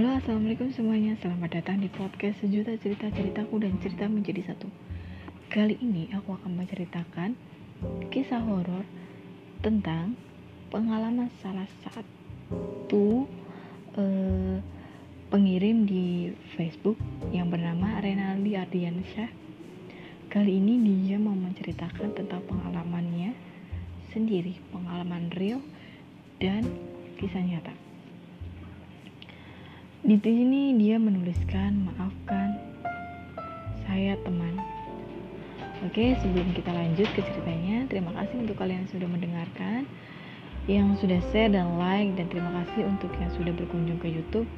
Halo assalamualaikum semuanya. Selamat datang di podcast sejuta cerita ceritaku dan cerita menjadi satu. Kali ini aku akan menceritakan Kisah horor Tentang Pengalaman salah satu eh, Pengirim di Facebook Yang bernama Renaldi Ardiansyah. Kali ini dia mau menceritakan tentang pengalamannya Sendiri Pengalaman real Dan kisah nyata di sini dia menuliskan maafkan saya teman. Oke, sebelum kita lanjut ke ceritanya, terima kasih untuk kalian yang sudah mendengarkan, yang sudah share dan like, dan terima kasih untuk yang sudah berkunjung ke YouTube.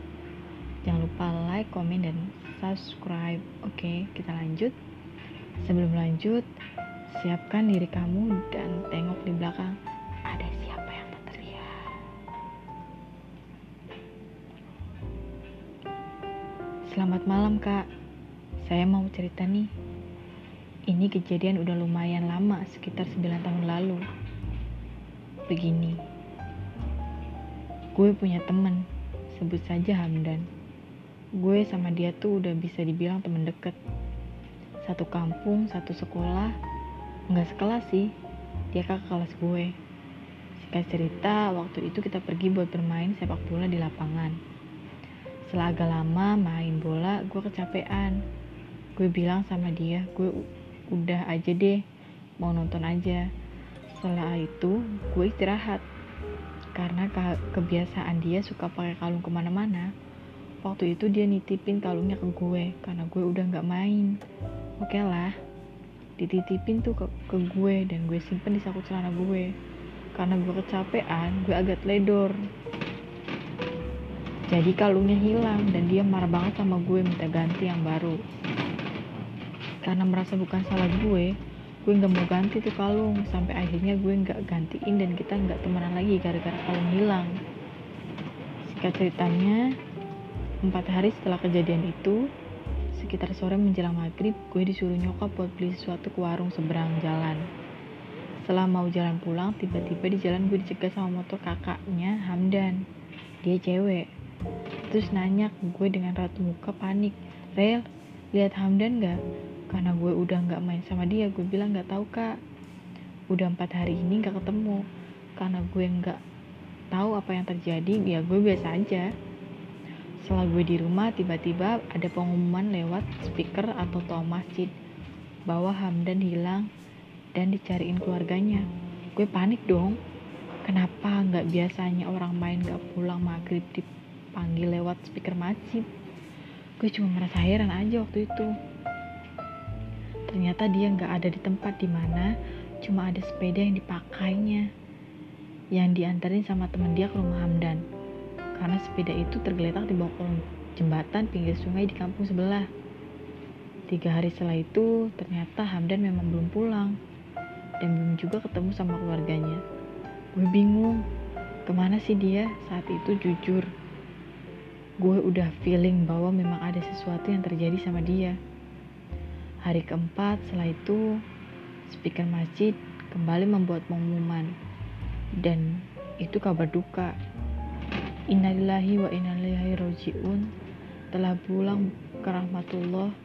Jangan lupa like, komen, dan subscribe. Oke, kita lanjut. Sebelum lanjut, siapkan diri kamu dan tengok di belakang Selamat malam kak, saya mau cerita nih. Ini kejadian udah lumayan lama, sekitar 9 tahun lalu. Begini, gue punya temen, sebut saja Hamdan. Gue sama dia tuh udah bisa dibilang temen deket. Satu kampung, satu sekolah, nggak sekelas sih, dia kakak kelas gue. Singkat cerita, waktu itu kita pergi buat bermain sepak bola di lapangan setelah agak lama main bola gue kecapean. Gue bilang sama dia gue udah aja deh mau nonton aja. Setelah itu gue istirahat. Karena ke kebiasaan dia suka pakai kalung ke mana-mana. Waktu itu dia nitipin kalungnya ke gue karena gue udah nggak main. Oke okay lah dititipin tuh ke, ke gue dan gue simpen di saku celana gue karena gue kecapean gue agak teledor jadi kalungnya hilang dan dia marah banget sama gue minta ganti yang baru. Karena merasa bukan salah gue, gue nggak mau ganti tuh kalung sampai akhirnya gue nggak gantiin dan kita nggak temenan lagi gara-gara kalung hilang. Singkat ceritanya, empat hari setelah kejadian itu, sekitar sore menjelang maghrib, gue disuruh nyokap buat beli sesuatu ke warung seberang jalan. Setelah mau jalan pulang, tiba-tiba di jalan gue dicegah sama motor kakaknya Hamdan. Dia cewek terus nanya gue dengan ratu muka panik. Rel lihat Hamdan gak karena gue udah gak main sama dia gue bilang. Gak tahu kak. Udah empat hari ini gak ketemu. Karena gue gak tahu apa yang terjadi ya gue biasa aja. Setelah gue di rumah tiba-tiba ada pengumuman lewat speaker atau toa masjid. Bahwa Hamdan hilang dan dicariin keluarganya. Gue panik dong. Kenapa nggak biasanya orang main gak pulang maghrib di panggil lewat speaker masjid gue cuma merasa heran aja waktu itu. Ternyata dia nggak ada di tempat di mana cuma ada sepeda yang dipakainya yang diantarin sama temen dia ke rumah Hamdan. Karena sepeda itu tergeletak di bawah kolong jembatan pinggir sungai di kampung sebelah. Tiga hari setelah itu ternyata Hamdan memang belum pulang dan belum juga ketemu sama keluarganya. Gue bingung ke mana sih dia saat itu jujur gue udah feeling bahwa memang ada sesuatu yang terjadi sama dia. Hari keempat setelah itu, speaker masjid kembali membuat pengumuman. Dan itu kabar duka. Innalillahi wa innalillahi roji'un telah pulang ke rahmatullah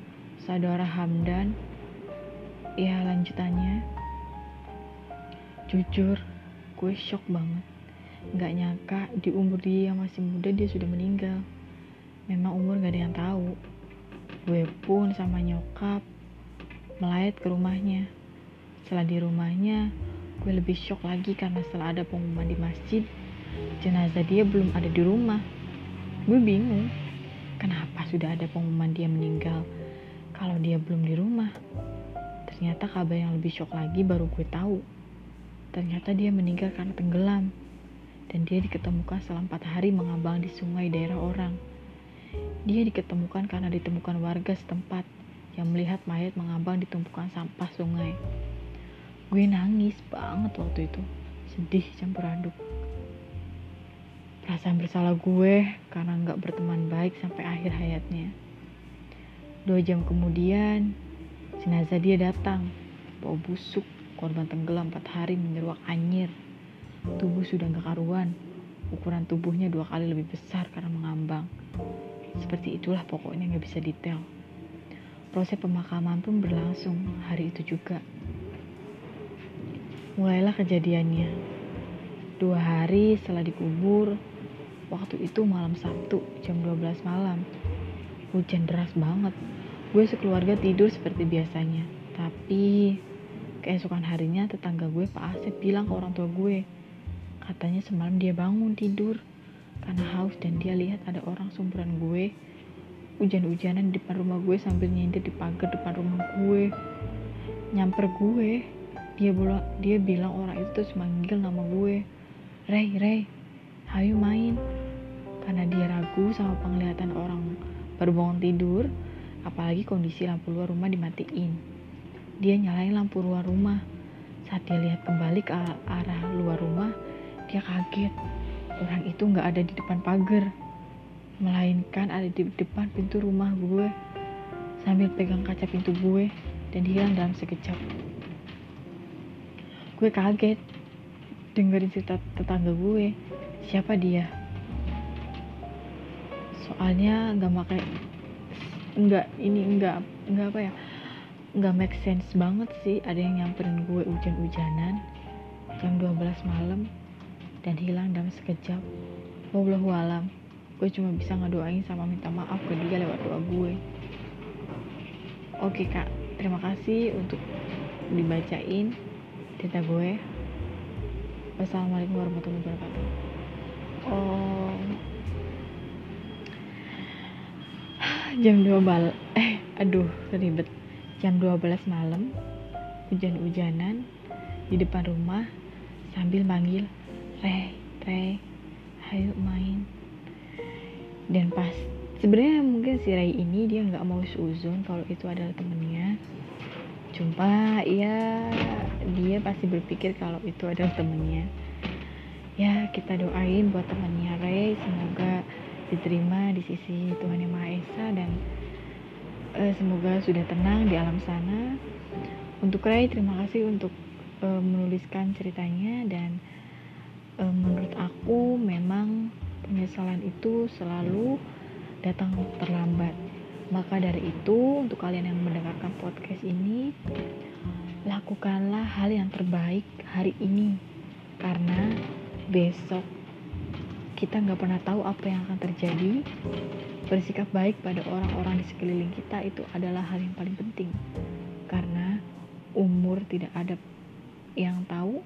saudara Hamdan. Ya lanjutannya, jujur gue shock banget. Gak nyangka di umur dia yang masih muda dia sudah meninggal memang umur gak ada yang tahu. Gue pun sama nyokap melayat ke rumahnya. Setelah di rumahnya gue lebih shock lagi karena setelah ada pengumuman di masjid jenazah dia belum ada di rumah. Gue bingung kenapa sudah ada pengumuman dia meninggal kalau dia belum di rumah? Ternyata kabar yang lebih shock lagi baru gue tahu. Ternyata dia meninggal karena tenggelam. Dan dia diketemukan setelah empat hari mengambang di sungai daerah orang. Dia diketemukan karena ditemukan warga setempat yang melihat mayat mengambang di tumpukan sampah sungai. Gue nangis banget waktu itu, sedih campur aduk. Perasaan bersalah gue karena nggak berteman baik sampai akhir hayatnya. Dua jam kemudian, jenazah dia datang, bau busuk, korban tenggelam empat hari menyeruak anyir. Tubuh sudah nggak karuan, ukuran tubuhnya dua kali lebih besar karena mengambang. Seperti itulah pokoknya nggak bisa detail. Proses pemakaman pun berlangsung hari itu juga. Mulailah kejadiannya. Dua hari setelah dikubur, waktu itu malam Sabtu jam 12 malam. Hujan deras banget. Gue sekeluarga tidur seperti biasanya. Tapi keesokan harinya tetangga gue Pak Asep bilang ke orang tua gue. Katanya semalam dia bangun tidur karena haus dan dia lihat ada orang sumuran gue hujan-hujanan di depan rumah gue sambil nyindir di pagar depan rumah gue nyamper gue. Dia bilang dia bilang orang itu terus manggil nama gue. Ray Ray ayo main. Karena dia ragu sama penglihatan orang baru bangun tidur apalagi kondisi lampu luar rumah dimatiin. Dia nyalain lampu luar rumah. Saat dia lihat kembali ke arah luar rumah dia kaget orang itu nggak ada di depan pagar melainkan ada di depan pintu rumah gue sambil pegang kaca pintu gue dan hilang dalam sekejap. Gue kaget dengerin cerita tetangga gue siapa dia? Soalnya nggak pakai nggak ini nggak nggak apa ya nggak make sense banget sih ada yang nyamperin gue hujan-hujanan jam 12 malam dan hilang dalam sekejap. Wallahu alam. Gue cuma bisa ngedoain sama minta maaf ke dia lewat doa gue. Oke kak, terima kasih untuk dibacain cerita gue. Wassalamualaikum warahmatullahi wabarakatuh. Oh, jam 2 bal eh aduh ribet jam 12 malam hujan-hujanan di depan rumah sambil manggil Rey, Rey, ayo main. Dan pas sebenarnya mungkin si Ray ini dia nggak mau suzon kalau itu adalah temennya. Cuma ya dia pasti berpikir kalau itu adalah temennya. Ya kita doain buat temannya Ray semoga diterima di sisi Tuhan Yang Maha Esa dan uh, semoga sudah tenang di alam sana. Untuk Ray terima kasih untuk uh, menuliskan ceritanya dan e, menurut aku memang penyesalan itu selalu datang terlambat. Maka dari itu untuk kalian yang mendengarkan podcast ini lakukanlah hal yang terbaik hari ini. Karena besok kita nggak pernah tahu apa yang akan terjadi. Bersikap baik pada orang-orang di sekeliling kita itu adalah hal yang paling penting. Karena umur tidak ada yang tahu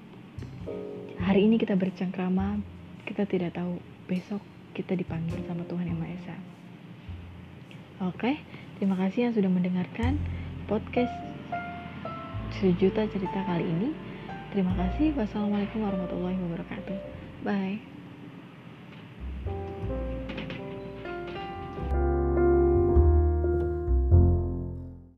hari ini kita bercengkrama kita tidak tahu besok kita dipanggil sama Tuhan Yang Maha Esa. Oke terima kasih yang sudah mendengarkan podcast sejuta cerita kali ini. Terima kasih. Wassalamualaikum warahmatullahi wabarakatuh. Bye